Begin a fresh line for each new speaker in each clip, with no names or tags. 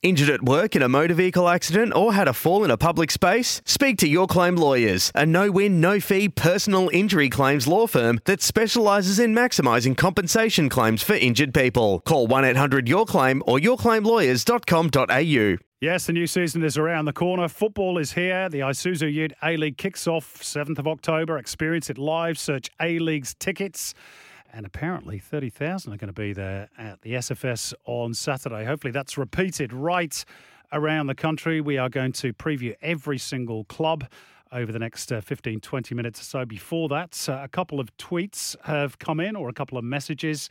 Injured at work in a motor vehicle accident or had a fall in a public space? Speak to Your Claim Lawyers, a no win, no fee personal injury claims law firm that specialises in maximising compensation claims for injured people. Call 1 800 Your Claim or yourclaimlawyers.com.au.
Yes, the new season is around the corner. Football is here. The Isuzu Ute A League kicks off 7th of October. Experience it live. Search A League's tickets. And apparently, 30,000 are going to be there at the SFS on Saturday. Hopefully, that's repeated right around the country. We are going to preview every single club over the next uh, 15, 20 minutes or so. Before that, uh, a couple of tweets have come in or a couple of messages.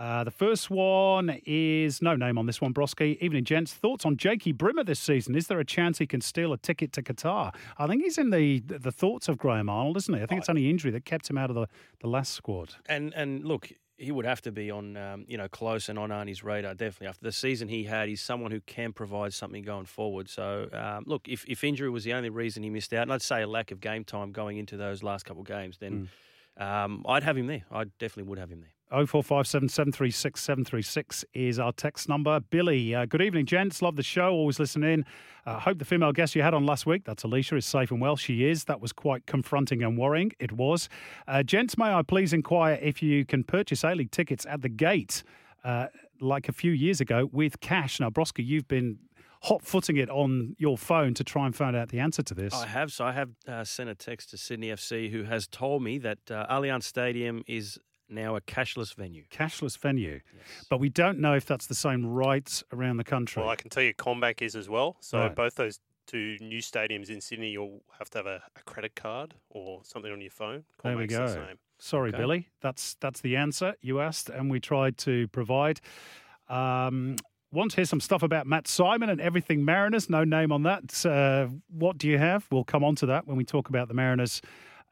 Uh, the first one is no name on this one, Broski. Evening, gents. Thoughts on Jakey Brimmer this season? Is there a chance he can steal a ticket to Qatar? I think he's in the the thoughts of Graham Arnold, isn't he? I think it's only injury that kept him out of the, the last squad.
And and look, he would have to be on, um, you know, close and on Arnie's radar. Definitely after the season he had, he's someone who can provide something going forward. So um, look, if, if injury was the only reason he missed out, and I'd say a lack of game time going into those last couple of games, then mm. um, I'd have him there. I definitely would have him there.
0457 736 736 is our text number. Billy, uh, good evening, gents. Love the show. Always listen in. Uh, hope the female guest you had on last week, that's Alicia, is safe and well. She is. That was quite confronting and worrying. It was. Uh, gents, may I please inquire if you can purchase A League tickets at the gate uh, like a few years ago with cash? Now, Broska, you've been hot footing it on your phone to try and find out the answer to this.
I have. So I have uh, sent a text to Sydney FC who has told me that uh, Allianz Stadium is now a cashless venue.
Cashless venue. Yes. But we don't know if that's the same right around the country.
Well, I can tell you CommBank is as well. So right. both those two new stadiums in Sydney, you'll have to have a, a credit card or something on your phone.
there we go. The Sorry, okay. Billy. That's that's the answer you asked, and we tried to provide. Um, want to hear some stuff about Matt Simon and everything Mariners? No name on that. Uh, what do you have? We'll come on to that when we talk about the Mariners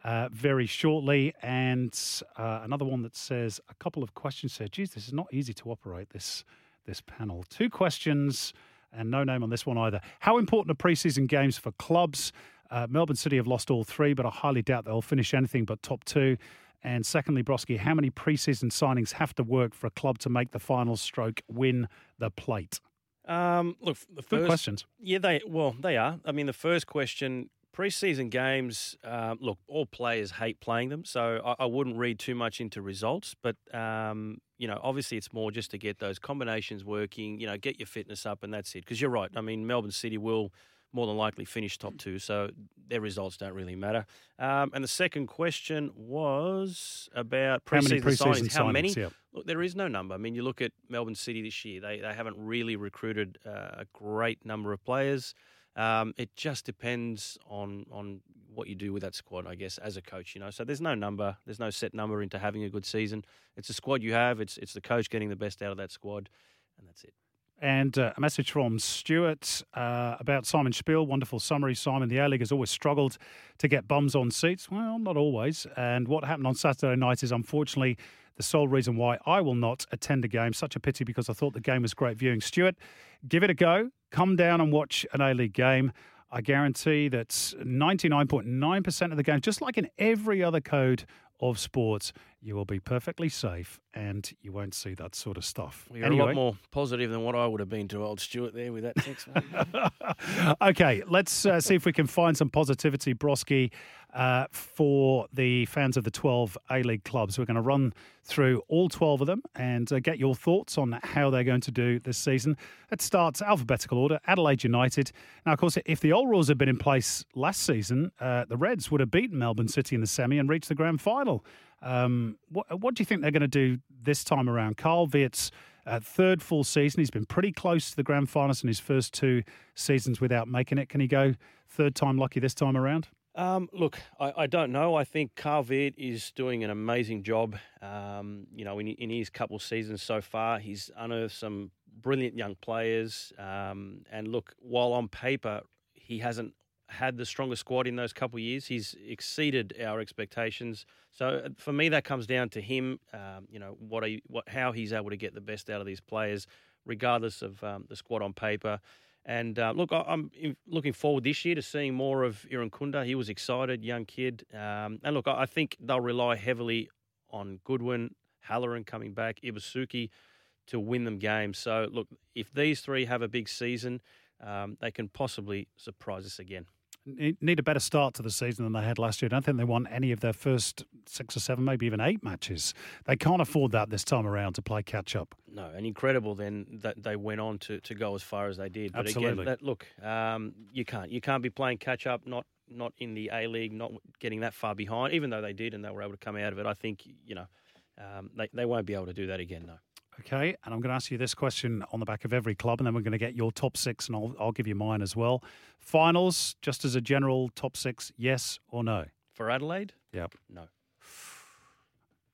uh, very shortly. And uh, another one that says a couple of questions. Said, "Geez, this is not easy to operate this this panel." Two questions and no name on this one either. How important are preseason games for clubs? Uh, Melbourne City have lost all three, but I highly doubt they'll finish anything but top two. And secondly, Broski, how many preseason signings have to work for a club to make the final stroke win the plate?
Um, look, the first,
Good questions.
Yeah, they well they are. I mean, the first question Preseason games, uh, look, all players hate playing them, so I, I wouldn't read too much into results. But um, you know, obviously, it's more just to get those combinations working. You know, get your fitness up, and that's it. Because you're right. I mean, Melbourne City will more than likely finish top two, so their results don't really matter. Um, and the second question was about preseason, signings. How many? Yep. Look, there is no number. I mean, you look at Melbourne City this year; they they haven't really recruited uh, a great number of players. Um, it just depends on on what you do with that squad, I guess, as a coach. You know, so there's no number, there's no set number into having a good season. It's a squad you have. It's it's the coach getting the best out of that squad, and that's it.
And uh, a message from Stuart uh, about Simon Spiel. Wonderful summary, Simon. The A League has always struggled to get bums on seats. Well, not always. And what happened on Saturday night is unfortunately the sole reason why I will not attend a game. Such a pity because I thought the game was great viewing. Stuart, give it a go. Come down and watch an A League game. I guarantee that 99.9% of the games, just like in every other code of sports, you will be perfectly safe and you won't see that sort of stuff.
Well, you're anyway. a lot more positive than what I would have been to old Stuart there with that text.
okay, let's uh, see if we can find some positivity, Broski, uh, for the fans of the 12 A League clubs. We're going to run through all 12 of them and uh, get your thoughts on how they're going to do this season. It starts alphabetical order. Adelaide United. Now, of course, if the old rules had been in place last season, uh, the Reds would have beaten Melbourne City in the semi and reached the grand final. Um, what, what, do you think they're going to do this time around? Carl Veart's uh, third full season. He's been pretty close to the grand finals in his first two seasons without making it. Can he go third time lucky this time around?
Um, look, I, I, don't know. I think Carl Veart is doing an amazing job. Um, you know, in, in, his couple seasons so far, he's unearthed some brilliant young players. Um, and look, while on paper he hasn't had the strongest squad in those couple years, he's exceeded our expectations. So uh, for me, that comes down to him. Um, you know, what, what how he's able to get the best out of these players, regardless of um, the squad on paper. And uh, look, I'm looking forward this year to seeing more of Irankunda. He was excited, young kid. Um, and look, I think they'll rely heavily on Goodwin, Halloran coming back, Ibusuki to win them games. So look, if these three have a big season, um, they can possibly surprise us again
need a better start to the season than they had last year. I don't think they won any of their first six or seven, maybe even eight matches. They can't afford that this time around to play catch up.
No, and incredible then that they went on to, to go as far as they did. But
Absolutely.
again, that, look, um, you can't you can't be playing catch up, not not in the A League, not getting that far behind. Even though they did and they were able to come out of it, I think you know um, they they won't be able to do that again. No.
Okay, and I'm going to ask you this question on the back of every club, and then we're going to get your top six, and I'll, I'll give you mine as well. Finals, just as a general top six, yes or no?
For Adelaide?
Yep.
No.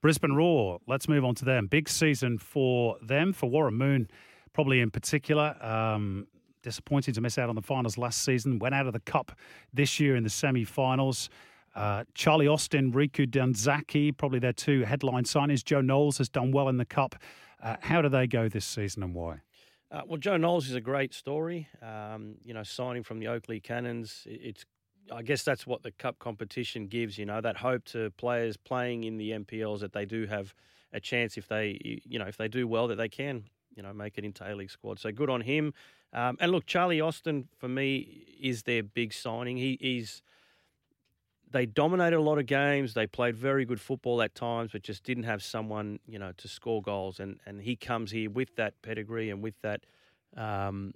Brisbane Roar, let's move on to them. Big season for them, for Warren Moon, probably in particular. Um, disappointed to miss out on the finals last season. Went out of the cup this year in the semi finals. Uh, Charlie Austin, Riku Danzaki, probably their two headline signings. Joe Knowles has done well in the cup. Uh, how do they go this season and why?
Uh, well, Joe Knowles is a great story. Um, you know, signing from the Oakleigh Cannons, it's I guess that's what the cup competition gives. You know, that hope to players playing in the NPLs that they do have a chance if they, you know, if they do well, that they can, you know, make it into A League squad. So good on him. Um, and look, Charlie Austin for me is their big signing. He, he's they dominated a lot of games. They played very good football at times, but just didn't have someone, you know, to score goals. And and he comes here with that pedigree and with that, um,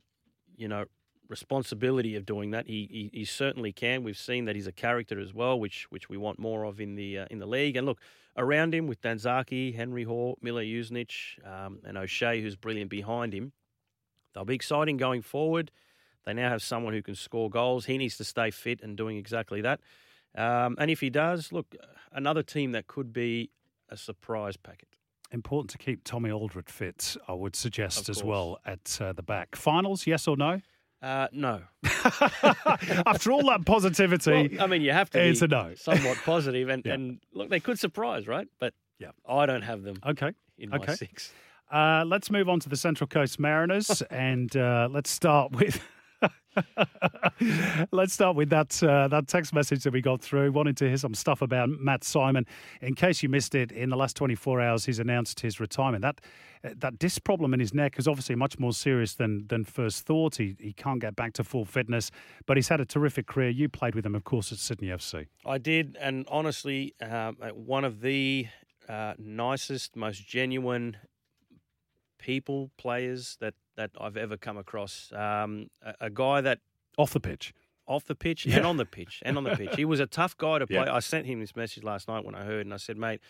you know, responsibility of doing that. He, he, he certainly can. We've seen that he's a character as well, which which we want more of in the uh, in the league. And look around him with Danzaki, Henry Hall, Mileusnic, um, and O'Shea, who's brilliant behind him. They'll be exciting going forward. They now have someone who can score goals. He needs to stay fit and doing exactly that. Um, and if he does, look, another team that could be a surprise packet.
Important to keep Tommy Aldred fit, I would suggest as well at uh, the back. Finals, yes or no?
Uh, no.
After all that positivity,
well, I mean, you have to.
It's a no.
Somewhat positive, and, yeah. and look, they could surprise, right? But yeah, I don't have them.
Okay.
In
okay.
my six.
Uh, let's move on to the Central Coast Mariners, and uh, let's start with Let's start with that uh, that text message that we got through. Wanted to hear some stuff about Matt Simon. In case you missed it, in the last 24 hours, he's announced his retirement. That that disc problem in his neck is obviously much more serious than than first thought. He he can't get back to full fitness, but he's had a terrific career. You played with him, of course, at Sydney FC.
I did, and honestly, um, one of the uh, nicest, most genuine people, players that that I've ever come across. Um, a, a, guy that
off the pitch,
off the pitch, yeah. and on the pitch, and on the pitch. He was a tough guy to play. Yeah. I sent him this message last night when I heard, and I said, mate.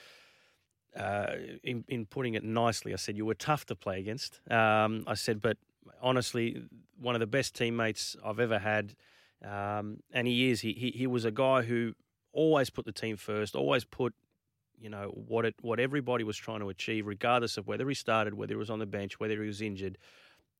Uh, in, in putting it nicely, I said you were tough to play against. Um, I said, but honestly, one of the best teammates I've ever had, um, and he is. He, he he was a guy who always put the team first, always put you know what it what everybody was trying to achieve, regardless of whether he started, whether he was on the bench, whether he was injured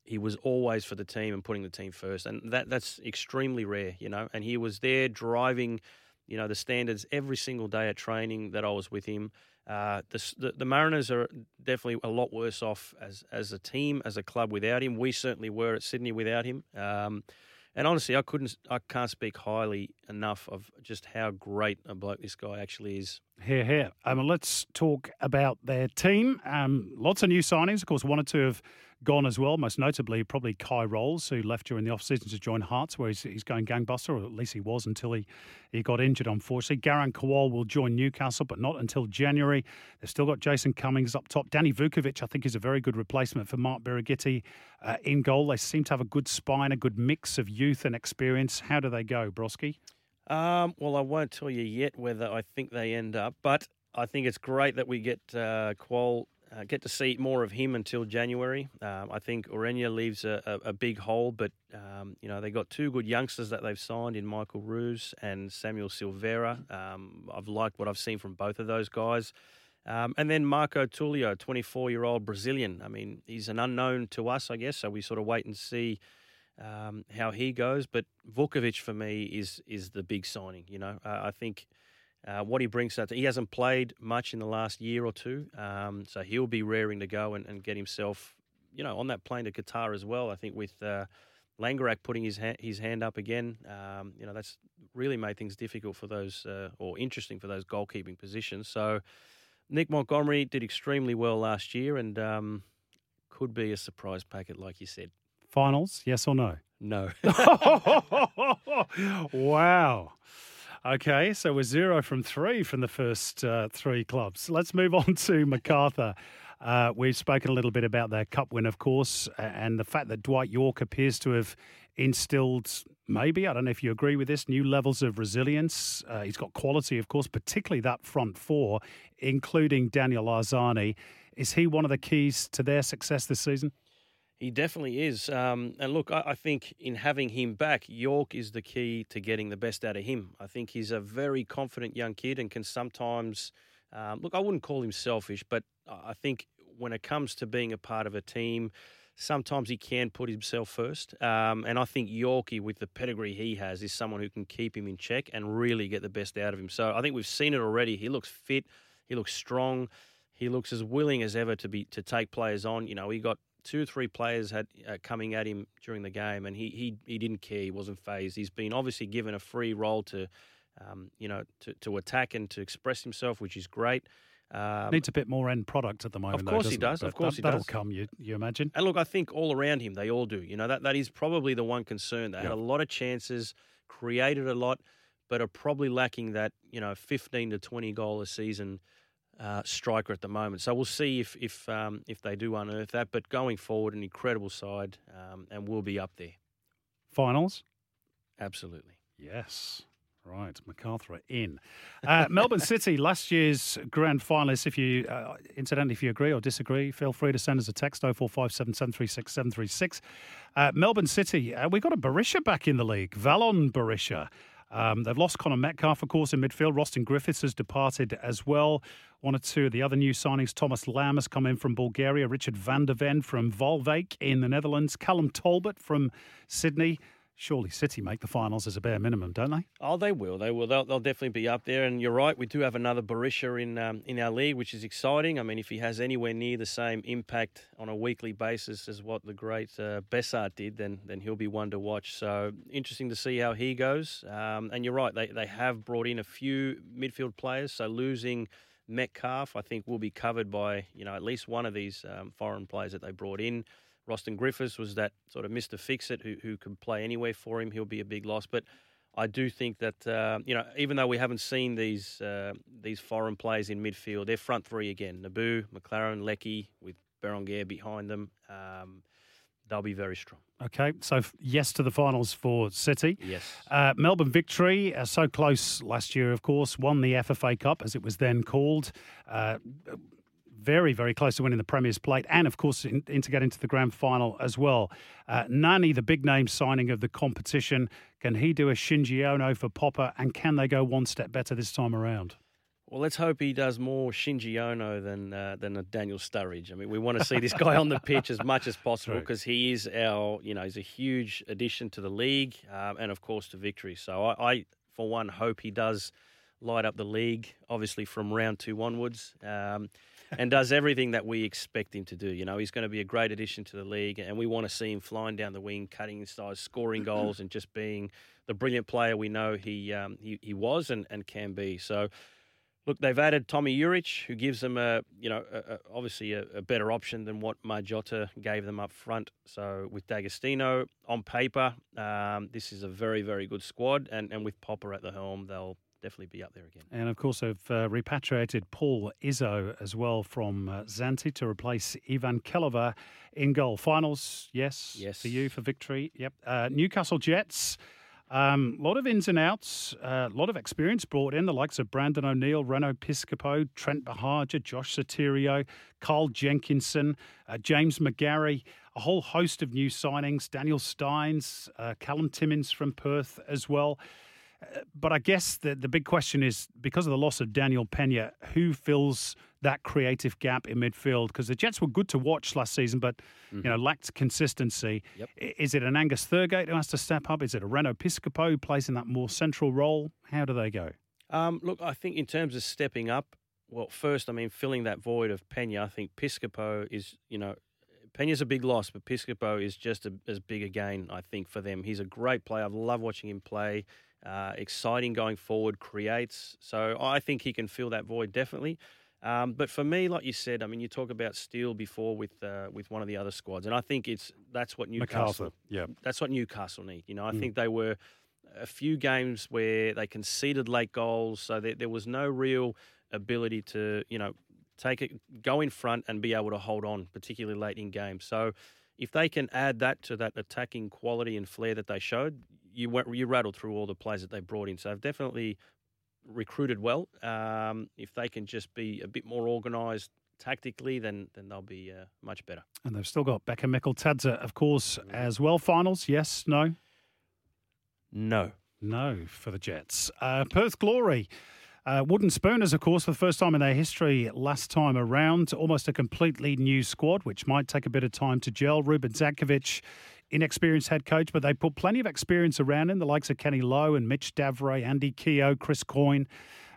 he was always for the team and putting the team first, and that that's extremely rare, you know. And he was there driving, you know, the standards every single day at training that I was with him. Uh, the, the, the Mariners are definitely a lot worse off as as a team, as a club without him. We certainly were at Sydney without him. Um, and honestly, I couldn't, I can't speak highly enough of just how great a bloke this guy actually is.
Here, here. Um, let's talk about their team. Um, lots of new signings. Of course, one or two have gone as well, most notably probably Kye Rowles, who left during the off-season to join Hearts, where he's, he's going gangbuster, or at least he was until he, he got injured, unfortunately. Garang Kuol will join Newcastle, but not until January. They've still got Jason Cummings up top. Danny Vukovic, I think, is a very good replacement for Mark Birighitti uh, in goal. They seem to have a good spine, a good mix of youth and experience. How do they go, Broski?
Um, well, I won't tell you yet whether I think they end up, but I think it's great that we get uh, Kuol uh, get to see more of him until January. Um, I think Ureña leaves a, a, a, big hole, but um, you know they got two good youngsters that they've signed in Michael Roos and Samuel Silvera. Um, I've liked what I've seen from both of those guys. Um, and then Marco Tullio, 24 year old Brazilian. I mean, he's an unknown to us, I guess, so we sort of wait and see um, how he goes. But Vukovic for me is is the big signing. You know, uh, I think uh, what he brings to he hasn't played much in the last year or two, um, so he'll be raring to go and, and, get himself, you know, on that plane to Qatar as well. I think with uh, Langerak putting his ha- his hand up again, um, you know, that's really made things difficult for those uh, or interesting for those goalkeeping positions. So. Nick Montgomery did extremely well last year and um, could be a surprise packet, like you said.
Finals, yes or no?
No.
wow. Okay, so we're zero from three from the first uh, three clubs. Let's move on to Macarthur. Uh, we've spoken a little bit about their cup win, of course, and the fact that Dwight Yorke appears to have instilled, maybe, I don't know if you agree with this, new levels of resilience. Uh, he's got quality, of course, particularly that front four, including Daniel Arzani. Is he one of the keys to their success this season?
He definitely is. Um, and look, I, I, think in having him back, Yorke is the key to getting the best out of him. I think he's a very confident young kid and can sometimes, um, look, I wouldn't call him selfish, but I think when it comes to being a part of a team, sometimes he can put himself first. Um, and I think Yorkie, with the pedigree he has, is someone who can keep him in check and really get the best out of him. So I think we've seen it already. He looks fit. He looks strong. He looks as willing as ever to be to take players on. You know, he got two or three players had uh, coming at him during the game, and he he he didn't care. He wasn't phased. He's been obviously given a free role to, um, you know, to, to attack and to express himself, which is great.
Um, Needs a bit more end product at the moment.
Of course
though,
he does.
Of
course
that,
he
does.
That'll
come. You you imagine?
And look, I think all around him, they all do. You know that that is probably the one concern. They had a lot of chances, created a lot, but are probably lacking that you know fifteen to twenty goal a season uh, striker at the moment. So we'll see if if um, if they do unearth that. But going forward, an incredible side, um, and we'll be up there.
Finals,
absolutely.
Yes. Right, MacArthur in. Uh, Melbourne City, last year's grand finalists. If you, uh, incidentally, if you agree or disagree, feel free to send us a text 0457 736 736. Uh, Melbourne City, uh, we got a Berisha back in the league, Valon Berisha. Um, they've lost Connor Metcalfe, of course, in midfield. Roston Griffiths has departed as well. One or two of the other new signings, Thomas Lam has come in from Bulgaria, Richard van der Ven from Waalwijk in the Netherlands, Callum Talbot from Sydney surely City make the finals as a bare minimum, don't they?
Oh, they will. They will. They'll, they'll definitely be up there. And you're right, we do have another Berisha in um, in our league, which is exciting. I mean, if he has anywhere near the same impact on a weekly basis as what the great uh, Besart did, then then he'll be one to watch. So interesting to see how he goes. Um, and you're right, they they have brought in a few midfield players. So losing. Metcalfe, I think, will be covered by you know at least one of these um, foreign players that they brought in. Roston Griffiths was that sort of Mr. Fix It who, who can play anywhere for him. He'll be a big loss. But I do think that, uh, you know, even though we haven't seen these uh, these foreign players in midfield, they're front three again. Nabbout, Maclaren, Leckie with Berenguer behind them. Um, they'll be very strong.
Okay, so yes to the finals for City.
Yes.
Uh, Melbourne victory, uh, so close last year, of course, won the FFA Cup as it was then called. Uh, very, very close to winning the Premier's Plate and, of course, in, in to get into the grand final as well. Uh, Nani, the big name signing of the competition, can he do a Shinji Ono for Popper and can they go one step better this time around?
Well, let's hope he does more Shinji Ono than uh, than a Daniel Sturridge. I mean, we want to see this guy on the pitch as much as possible because he is our, you know, he's a huge addition to the league um, and, of course, to victory. So I, I, for one, hope he does light up the league, obviously from round two onwards. Um, and does everything that we expect him to do. You know, he's going to be a great addition to the league, and we want to see him flying down the wing, cutting size, scoring goals, and just being the brilliant player we know he um, he, he was and, and can be. So. Look, they've added Tomi Juric, who gives them a, you know, a, a, obviously a, a, better option than what Margiotta gave them up front. So with D'Agostino on paper, um, this is a very, very good squad, and, and with Popper at the helm, they'll definitely be up there again.
And of course, they've uh, repatriated Paul Izzo as well from uh, Zante to replace Ivan Kelava in goal. Finals, yes,
yes,
for you for victory. Yep. Uh, Newcastle Jets. A um, lot of ins and outs, a uh, lot of experience brought in, the likes of Brandon O'Neill, Reno Piscopo, Trent Buhagiar, Josh Sotirio, Carl Jenkinson, uh, James McGarry, a whole host of new signings, Daniel Stynes, uh, Callum Timmins from Perth as well. But I guess the, the big question is because of the loss of Daniel Penha, who fills that creative gap in midfield? Because the Jets were good to watch last season, but mm-hmm. you know lacked consistency. Yep. Is it an Angus Thurgate who has to step up? Is it a Reno Piscopo who plays in that more central role? How do they go?
Um, look, I think in terms of stepping up, well, first, I mean, filling that void of Penha, I think Piscopo is, you know, Penha's a big loss, but Piscopo is just a, as big a gain, I think, for them. He's a great player. I love watching him play. Uh, exciting going forward, creates. So I think he can fill that void definitely. Um, but for me, like you said, I mean, you talk about Steele before with uh, with one of the other squads, and I think it's that's what Newcastle.
yeah,
that's what Newcastle need. You know, I mm. think they were a few games where they conceded late goals, so there, there was no real ability to you know take it, go in front, and be able to hold on, particularly late in games. So if they can add that to that attacking quality and flair that they showed, you went you rattled through all the players that they brought in. So they've definitely recruited well. Um, if they can just be a bit more organised tactically, then then they'll be uh, much better.
And they've still got Becca Tadza, of course, mm. as well. Finals, yes, no,
no,
no for the Jets. Uh, Perth Glory. Uh, Wooden Spooners, of course, for the first time in their history last time around, almost a completely new squad, which might take a bit of time to gel. Ruben Zadkovich inexperienced head coach, but they put plenty of experience around him, the likes of Kenny Lowe and Mitch Davray, Andy Keogh, Chris Coyne.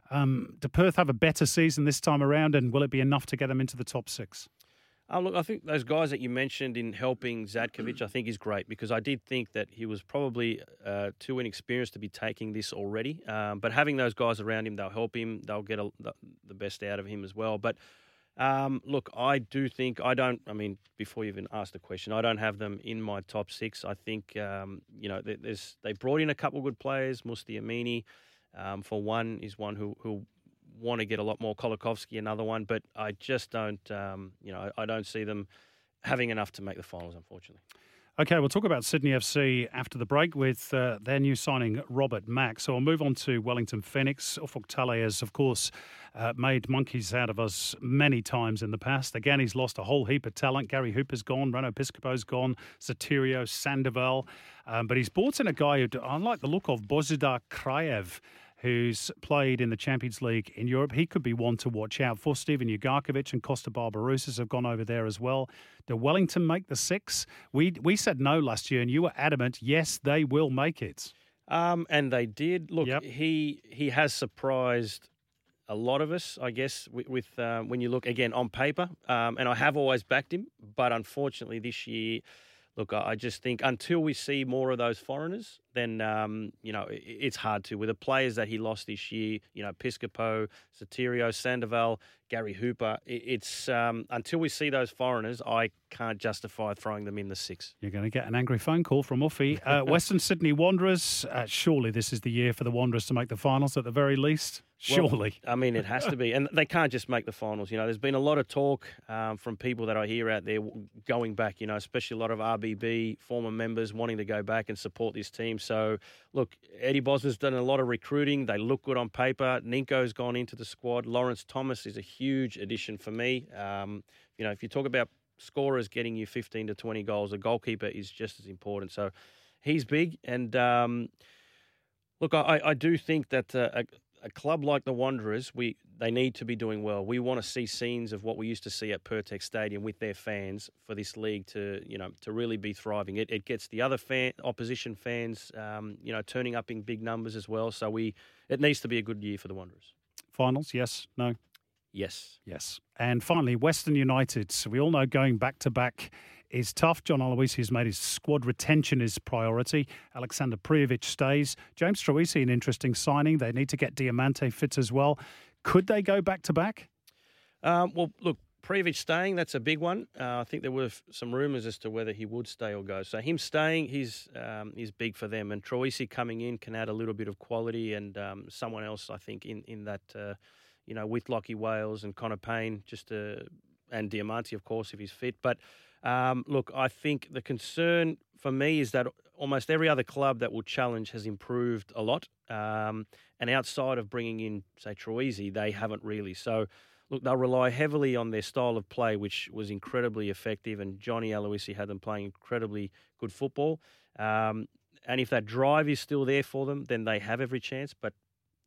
Um, do Perth have a better season this time around, and will it be enough to get them into the top six?
Uh, look, I think those guys that you mentioned in helping Zadkovich, I think is great because I did think that he was probably uh, too inexperienced to be taking this already. Um, but having those guys around him, they'll help him. They'll get a, the, the best out of him as well. But um, look, I do think I don't. I mean, before you even asked the question, I don't have them in my top six. I think um, you know there's they brought in a couple of good players. Musti Amini, um, for one, is one who who want to get a lot more. Kolakovsky, another one, but I just don't. Um, you know, I don't see them having enough to make the finals, unfortunately.
Okay, we'll talk about Sydney FC after the break with uh, their new signing, Robert Mak. So I'll move on to Wellington Phoenix. Ufuk Talay has, of course, uh, made monkeys out of us many times in the past. Again, he's lost a whole heap of talent. Gary Hooper's gone, Reno Piscopo's gone, Sotirio, Sandoval. Um, but he's brought in a guy who, I like the look of, Bozidar Kraev who's played in the Champions League in Europe. He could be one to watch out for. Steven Ugarkovic and Costa Barbarouses have gone over there as well. Do Wellington make the six? We we said no last year, and you were adamant, yes, they will make it.
Um, and they did. Look, yep. he he has surprised a lot of us, I guess, with, with um, when you look again on paper. Um, and I have always backed him, but unfortunately this year look, I just think until we see more of those foreigners, then um, you know it's hard to with the players that he lost this year. You know, Piscopo, Sotirio, Sandoval, Gary Hooper. It's um, until we see those foreigners, I can't justify throwing them in the six.
You're going to get an angry phone call from Uffy. Uh, Western Sydney Wanderers. Uh, surely this is the year for the Wanderers to make the finals at the very least. Surely.
Well, I mean, it has to be. And they can't just make the finals. You know, there's been a lot of talk um, from people that I hear out there going back, you know, especially a lot of RBB former members wanting to go back and support this team. So, look, Eddie Bosman's done a lot of recruiting. They look good on paper. Ninko's gone into the squad. Lawrence Thomas is a huge addition for me. Um, you know, if you talk about scorers getting you 15 to 20 goals, a goalkeeper is just as important. So he's big. And um, look, I, I, do think that uh, a, club like the Wanderers, we they need to be doing well. We want to see scenes of what we used to see at Pirtek Stadium with their fans for this league to you know to really be thriving. It, it gets the other fan opposition fans um, you know turning up in big numbers as well. So we it needs to be a good year for the Wanderers.
Finals, yes, no.
Yes.
Yes. And finally, Western United. So we all know going back to back is tough. John Aloisi has made his squad retention his priority. Alexander Prijovic stays. James Troisi, an interesting signing. They need to get Diamanti fit as well. Could they go back to back?
Um, well, look, Prijovic staying, that's a big one. Uh, I think there were some rumours as to whether he would stay or go. So him staying, he's um, is big for them. And Troisi coming in can add a little bit of quality and um, someone else, I think, in, in that... Uh, you know, with Lachie Wales and Connor Pain, just to, and Diamanti, of course, if he's fit. But um, look, I think the concern for me is that almost every other club that will challenge has improved a lot. Um, and outside of bringing in, say, Troisi, they haven't really. So, look, they'll rely heavily on their style of play, which was incredibly effective. And Johnny Aloisi had them playing incredibly good football. Um, and if that drive is still there for them, then they have every chance. But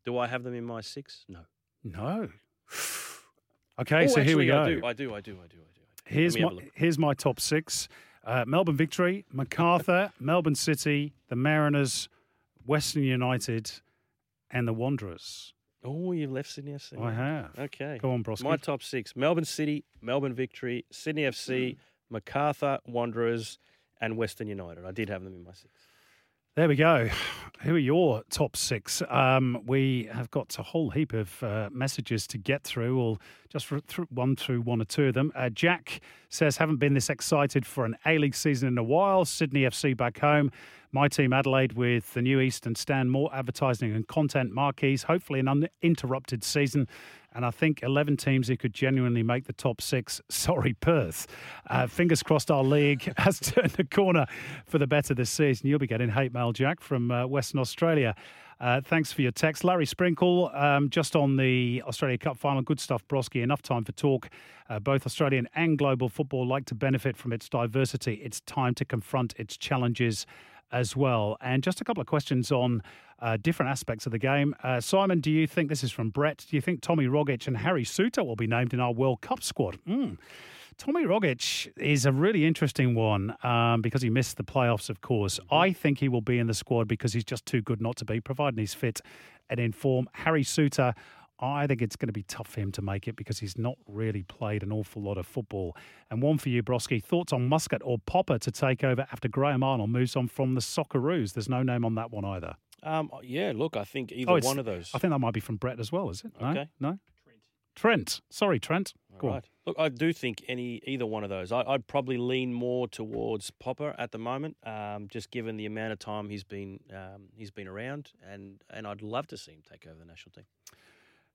do I have them in my six? No.
No. Okay,
oh,
so
actually,
here we go.
I do, I do, I do, I do, I do.
Here's my here's my top six: uh, Melbourne Victory, Macarthur, Melbourne City, the Mariners, Western United, and the Wanderers.
Oh, you've left Sydney FC.
I have.
Okay.
Go on, Broski.
My top six: Melbourne City, Melbourne Victory, Sydney FC, Macarthur Wanderers, and Western United. I did have them in my six.
There we go. Who are your top six? Um, we have got a whole heap of uh, messages to get through. We'll just one through one or two of them. Uh, Jack says, haven't been this excited for an A League season in a while. Sydney FC back home. My team, Adelaide, with the new Eastern Stand, more advertising and content marquees. Hopefully, an uninterrupted season and I think 11 teams who could genuinely make the top six. Sorry, Perth. Uh, fingers crossed our league has turned the corner for the better this season. You'll be getting hate mail, Jack, from uh, Western Australia. Uh, thanks for your text. Larry Sprinkle, um, just on the Australia Cup final. Good stuff, Broski. Enough time for talk. Uh, both Australian and global football like to benefit from its diversity. It's time to confront its challenges as well. And just a couple of questions on uh, different aspects of the game. Uh, Simon, do you think this is from Brett? Do you think Tommy Rogic and Harry Souttar will be named in our World Cup squad? Mm. Tommy Rogic is a really interesting one um, because he missed the playoffs, of course. Mm-hmm. I think he will be in the squad because he's just too good not to be, providing he's fit and in form. Harry Souttar, I think it's going to be tough for him to make it because he's not really played an awful lot of football. And one for you, Broski. Thoughts on Muscat or Popper to take over after Graham Arnold moves on from the Socceroos? There's no name on that one either.
Um, yeah, look, I think either oh, one of those.
I think that might be from Brett as well, is it? No?
Okay.
No? Trent. Trent. Sorry, Trent. Go right.
Look, I do think any either one of those. I, would probably lean more towards Popper at the moment, um, just given the amount of time he's been um, he's been around, and and I'd love to see him take over the national team.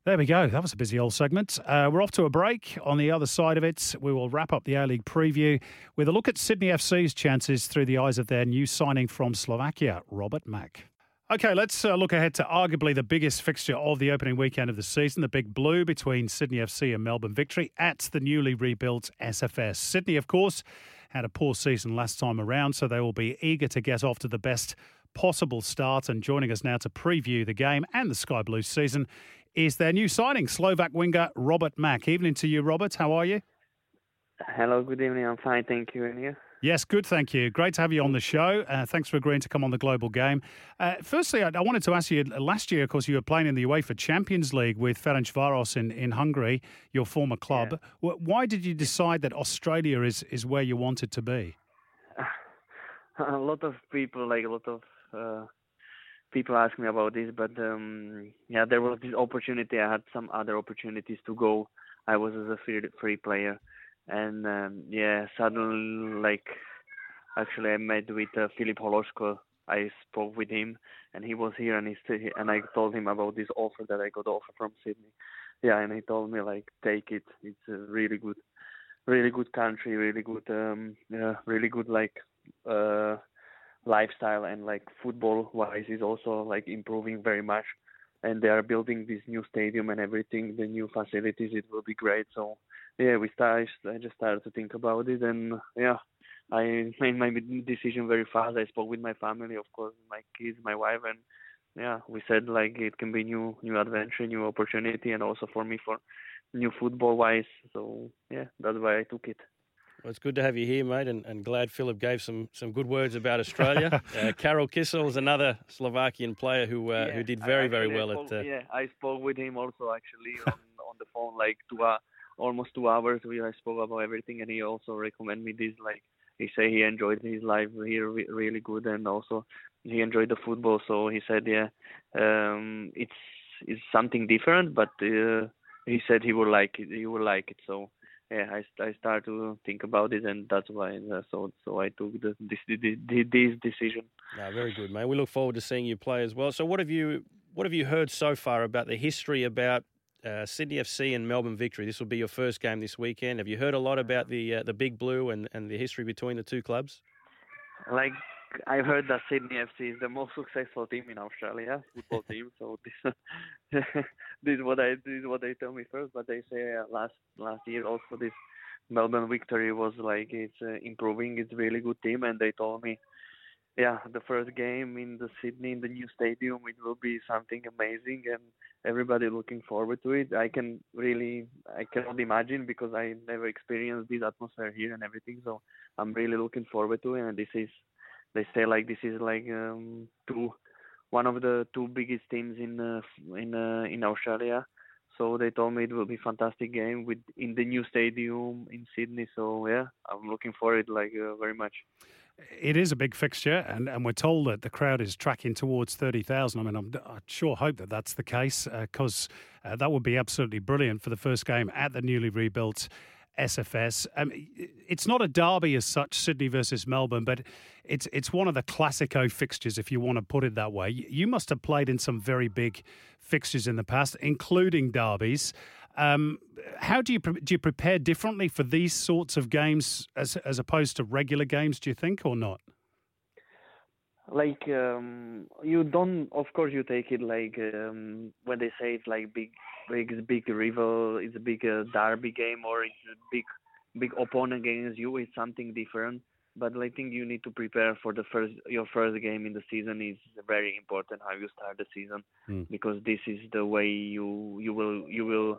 There we go. That was a busy old segment. Uh, we're off to a break. On the other side of it, we will wrap up the A League preview with a look at Sydney FC's chances through the eyes of their new signing from Slovakia, Robert Mak. Okay, let's uh, look ahead to arguably the biggest fixture of the opening weekend of the season, the Big Blue between Sydney FC and Melbourne Victory at the newly rebuilt SFS. Sydney, of course, had a poor season last time around, so they will be eager to get off to the best possible start. And joining us now to preview the game and the Sky Blue season is their new signing, Slovak winger Robert Mak. Evening to you, Robert. How are you?
Hello, good evening. I'm fine, thank you. And you?
Yes, good, thank you. Great to have you on the show. Uh, thanks for agreeing to come on the Global Game. Uh, firstly, I, I, wanted to ask you last year, of course, you were playing in the UEFA Champions League with Ferencvaros in, in Hungary, your former club. Yeah. Why did you decide that Australia is, is where you wanted to be?
A lot of people, like a lot of uh, people ask me about this, but um, yeah, there was this opportunity. I had some other opportunities to go. I was as a free, free player and um, yeah, suddenly like actually I met with uh, Filip Hološko. I spoke with him, and he was here, and he st- and I told him about this offer that I got offer from Sydney. Yeah, and he told me like take it. It's a really good, really good country, really good, um, yeah, really good like uh, lifestyle, and like football wise is also like improving very much. And they are building this new stadium and everything, the new facilities. It will be great. So yeah, we started. I just started to think about it, and yeah, I made my decision very fast. I spoke with my family, of course, my kids, my wife, and yeah, we said like it can be new, new adventure, new opportunity, and also for me for new football wise. So yeah, that's why I took it.
Well, it's good to have you here, mate, and, and glad Philip gave some, some good words about Australia. uh, Karol Kisel is another Slovakian player who uh,
yeah,
who did very very well
spoke,
at. Uh...
Yeah, I spoke with him also actually on, on the phone like two uh, almost two hours. We I spoke about everything, and he also recommended me this. Like he said, he enjoyed his life here really good, and also he enjoyed the football. So he said, yeah, um, it's it's something different, but uh, he said he would like it. He would like it. So yeah, I I started to think about it, and that's why. Uh, so so I took the, this this, this decision.
No, very good, man. We look forward to seeing you play as well. So what have you what have you heard so far about the history about uh, Sydney FC and Melbourne Victory. This will be your first game this weekend. Have you heard a lot about the uh, the Big Blue and, and the history between the two clubs?
Like I heard that Sydney FC is the most successful team in Australia, football team. So this this is what I this is what they tell me first. But they say uh, last last year also this Melbourne victory was like it's uh, improving. It's really good team, and they told me, yeah, the first game in the Sydney in the new stadium it will be something amazing, and everybody looking forward to it. I can really I cannot imagine because I never experienced this atmosphere here and everything. So I'm really looking forward to it, and this is they say like this is like um, two one of the two biggest teams in uh, in uh, in Australia. So they told me it will be fantastic game with in the new stadium in Sydney. So yeah, I'm looking for it like uh, very much.
It is a big fixture, and, and we're told that the crowd is tracking towards 30,000. I mean, I'm, I sure hope that that's the case because uh, uh, that would be absolutely brilliant for the first game at the newly rebuilt SFS. Um, it's not a derby as such, Sydney versus Melbourne, but it's it's one of the classico fixtures, if you want to put it that way. You must have played in some very big fixtures in the past, including derbies. Um, how do you do you prepare differently for these sorts of games as as opposed to regular games? Do you think or not?
Like um, you don't, of course, you take it like um, when they say it's like big big big rival, it's a big uh, derby game, or it's a big big opponent against you. It's something different. But I think you need to prepare for the first your first game in the season is very important how you start the season mm. because this is the way you you will you will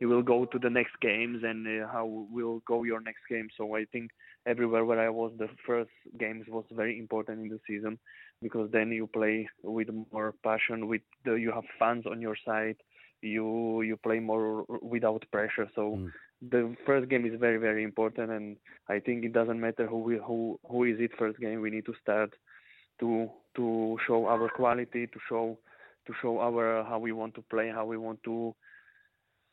you will go to the next games and uh, how will go your next game. So I think everywhere where I was, the first games was very important in the season because then you play with more passion, with the, you have fans on your side, you you play more without pressure. So mm. the first game is very very important, and I think it doesn't matter who we, who who is it first game. We need to start to to show our quality, to show to show our how we want to play, how we want to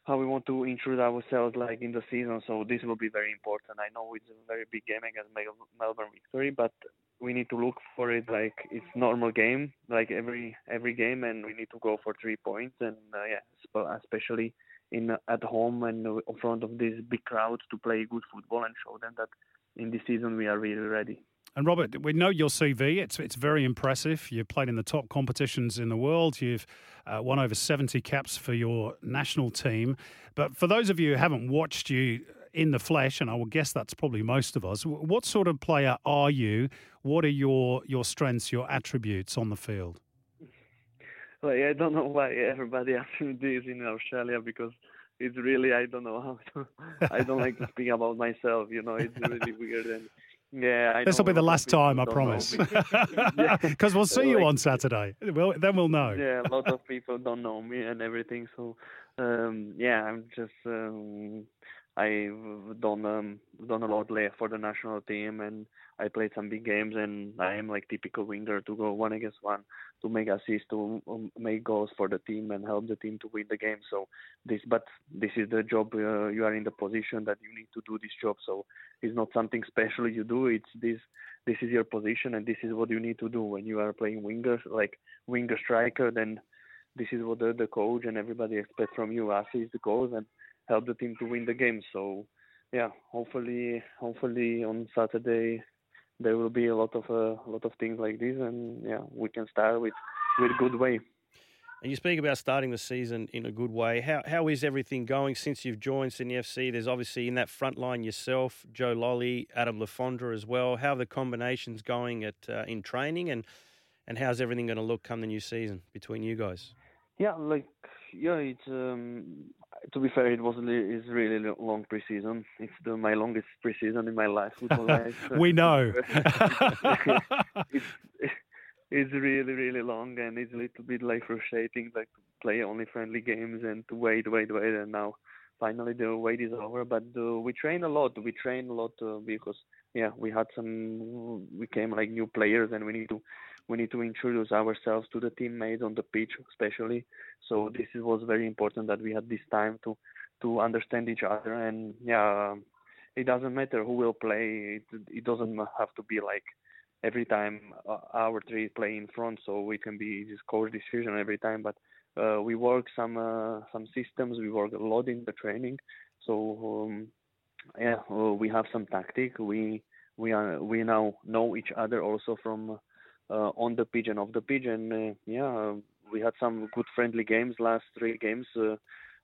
how we want to intrude ourselves like in the season. So this will be very important. I know it's a very big game against Melbourne Victory, but we need to look for it like it's normal game, like every every game, and we need to go for three points. And uh, yeah, especially in at home and in front of this big crowd to play good football and show them that in this season we are really ready.
And Robert, we know your CV. It's it's very impressive. You've played in the top competitions in the world. You've uh, won over seventy caps for your national team. But for those of you who haven't watched you in the flesh, and I will guess that's probably most of us. What sort of player are you? What are your your strengths, your attributes on the field?
Like I don't know why everybody asks me this in Australia because it's really I don't know how to. I don't like to speak about myself. You know, it's really weird and. Yeah,
this will be the last time, I promise. Because we'll see you on Saturday. Well, then we'll know.
Yeah, a lot of people don't know me and everything. So, um, yeah, I'm just um, I've done um, done a lot for the national team, and I played some big games. And I am like typical winger to go one against one, to make assists, to um, make goals for the team, and help the team to win the game. So this, but this is the job. Uh, you are in the position that you need to do this job. So it's not something special you do. It's this. This is your position, and this is what you need to do when you are playing winger, like winger striker. Then this is what the, the coach and everybody expect from you: assist, goals, and help the team to win the game. So yeah, hopefully, hopefully on Saturday there will be a lot of uh, a lot of things like this, and yeah, we can start with with good way.
And you speak about starting the season in a good way. How how is everything going since you've joined Sydney FC? There's obviously in that front line yourself, Joe Lolley, Adam Le Fondre as well. How are the combinations going at uh, in training, and and how's everything going to look come the new season between you guys?
Yeah, like yeah, it's um, to be fair, it was it's really long preseason. It's the, my longest preseason in my life, football life.
we know.
it's, it's really really long, and it's a little bit like frustrating, like to play only friendly games and to wait, wait, wait, and now finally the wait is over. But uh, we train a lot. We train a lot uh, because yeah, we had some. We came like new players, and we need to we need to introduce ourselves to the teammates on the pitch, especially. So this was very important that we had this time to to understand each other. And yeah, it doesn't matter who will play. It, it doesn't have to be like every time uh, our three play in front, so it can be just coach decision every time. But uh, we work some uh, some systems. We work a lot in the training. So um, yeah, uh, we have some tactic. We we are we now know each other also from uh, on the pitch and off the pitch, and uh, yeah, we had some good friendly games last three games. Uh,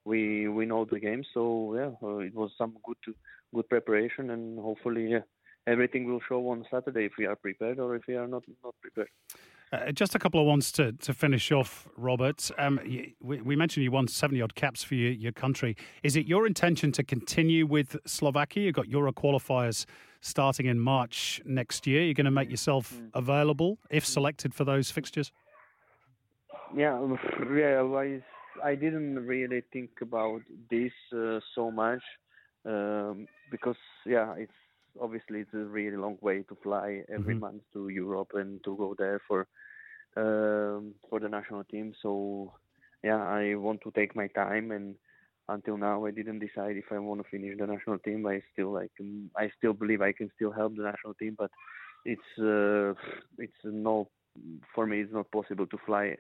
we we know the game, so yeah, it was some good good preparation, and hopefully yeah, everything will show on Saturday if we are prepared or if we are not not prepared.
Uh, just a couple of ones to, to finish off, Robert. Um, you, we, we, mentioned you won 70 odd caps for your, your country. Is it your intention to continue with Slovakia? You've got Euro qualifiers starting in March next year. You're going to make yourself mm. available if selected for those fixtures?
Yeah, yeah. I, I didn't really think about this uh, so much um, because, yeah, it's obviously it's a really long way to fly every mm-hmm. month to Europe and to go there for um, for the national team. So yeah, I want to take my time and until now I didn't decide if I want to finish the national team. I still like I still believe I can still help the national team, but it's uh, it's no for me it's not possible to fly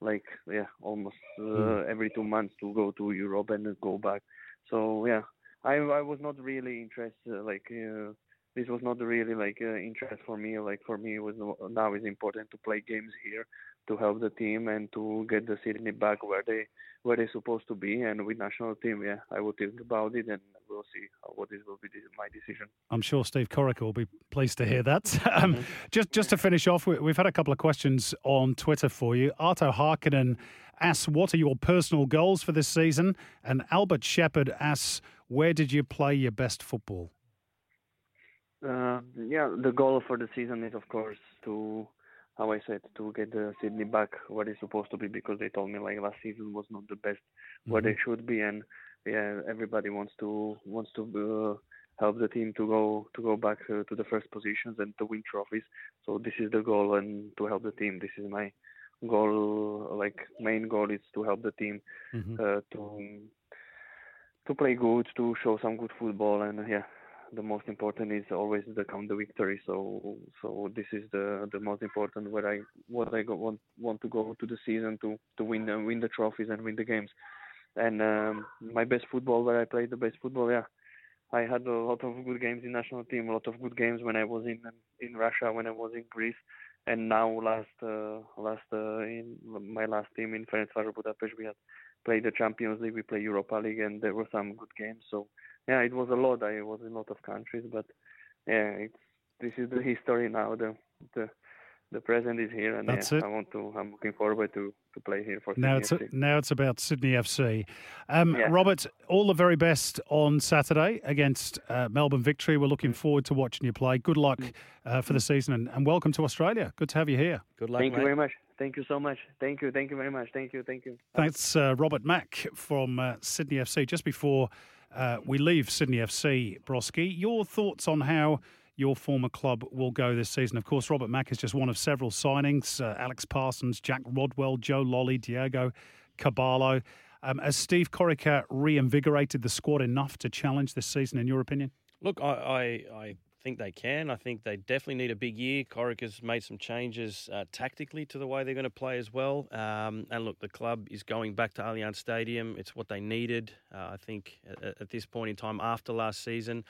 like yeah almost uh, mm. every two months to go to Europe and go back. So yeah, I I was not really interested. Like uh, this was not really like uh, interest for me. Like for me, it was now is important to play games here to help the team and to get the Sydney back where they where they're supposed to be. And with national team, yeah, I will think about it and we'll see what this will be my decision.
I'm sure Steve Corica will be pleased to hear that. um, mm-hmm. Just just to finish off, we've had a couple of questions on Twitter for you. Arto Harkinen asks, "What are your personal goals for this season?" And Albert Shepard asks, "Where did you play your best football?"
Uh, yeah, the goal for the season is, of course, to how I said to get the Sydney back where they're supposed to be because they told me like last season was not the best mm-hmm. where they mm-hmm. should be and yeah everybody wants to wants to uh, help the team to go to go back uh, to the first positions and to win trophies so this is the goal and to help the team this is my goal like main goal is to help the team mm-hmm. uh, to to play good to show some good football and yeah the most important is always the count the victory. So so this is the the most important where I what I go, want want to go to the season to to win the, win the trophies and win the games. And um, my best football where I played the best football, yeah. I had a lot of good games in national team, a lot of good games when I was in in Russia, when I was in Greece, and now last uh, last uh, in my last team in Ferencváros Budapest, we had played the Champions League, we play Europa League, and there were some good games. So yeah, it was a lot. I was in a lot of countries, but yeah, it's this is the history now. The the the present is here, and
That's
yeah,
it.
I want to. I'm looking forward to to play here for
now.
Sydney
it's a, now it's about Sydney FC. Um, yeah. Robert, all the very best on Saturday against uh, Melbourne Victory. We're looking forward to watching you play. Good luck uh, for the season, and, and, welcome to Australia. Good to have you here.
Good luck.
Thank
mate.
you very much. Thank you so much. Thank you. Thank you very much. Thank you. Thank you.
Thanks, uh, Robert Mak from uh, Sydney FC. Just before uh, we leave Sydney FC, Broski. Your thoughts on how your former club will go this season? Of course, Robert Mak is just one of several signings. Uh, Alex Parsons, Jack Rodwell, Joe Lolley, Diego Caballo. Um, has Steve Corica reinvigorated the squad enough to challenge this season, in your opinion?
Look, I, I, I think they can. I think they definitely need a big year. Corica's made some changes uh, tactically to the way they're going to play as well. Um, and look, the club is going back to Allianz Stadium. It's what they needed, uh, I think, at, at, this point in time after last season.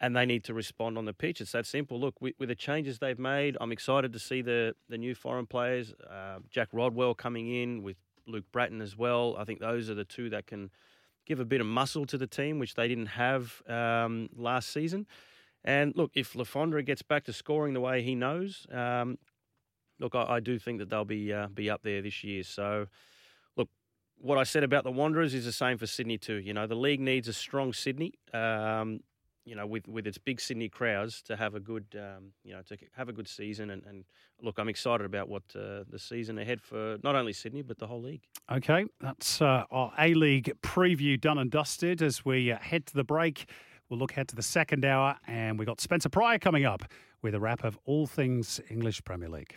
And they need to respond on the pitch. It's that simple. Look, with, with the changes they've made, I'm excited to see the, the new foreign players. Uh, Jack Rodwell coming in with Luke Brattan as well. I think those are the two that can give a bit of muscle to the team, which they didn't have um, last season. And look, if Le Fondre gets back to scoring the way he knows, um, look, I, I, do think that they'll be uh, be up there this year. So, look, what I said about the Wanderers is the same for Sydney too. You know, the league needs a strong Sydney. Um, you know, with, with its big Sydney crowds to have a good, um, you know, to have a good season. And, and look, I'm excited about what uh, the season ahead for not only Sydney but the whole league.
Okay, that's uh, our A League preview done and dusted as we uh, head to the break. We'll look ahead to the second hour, and we've got Spencer Prior coming up with a wrap of all things English Premier League.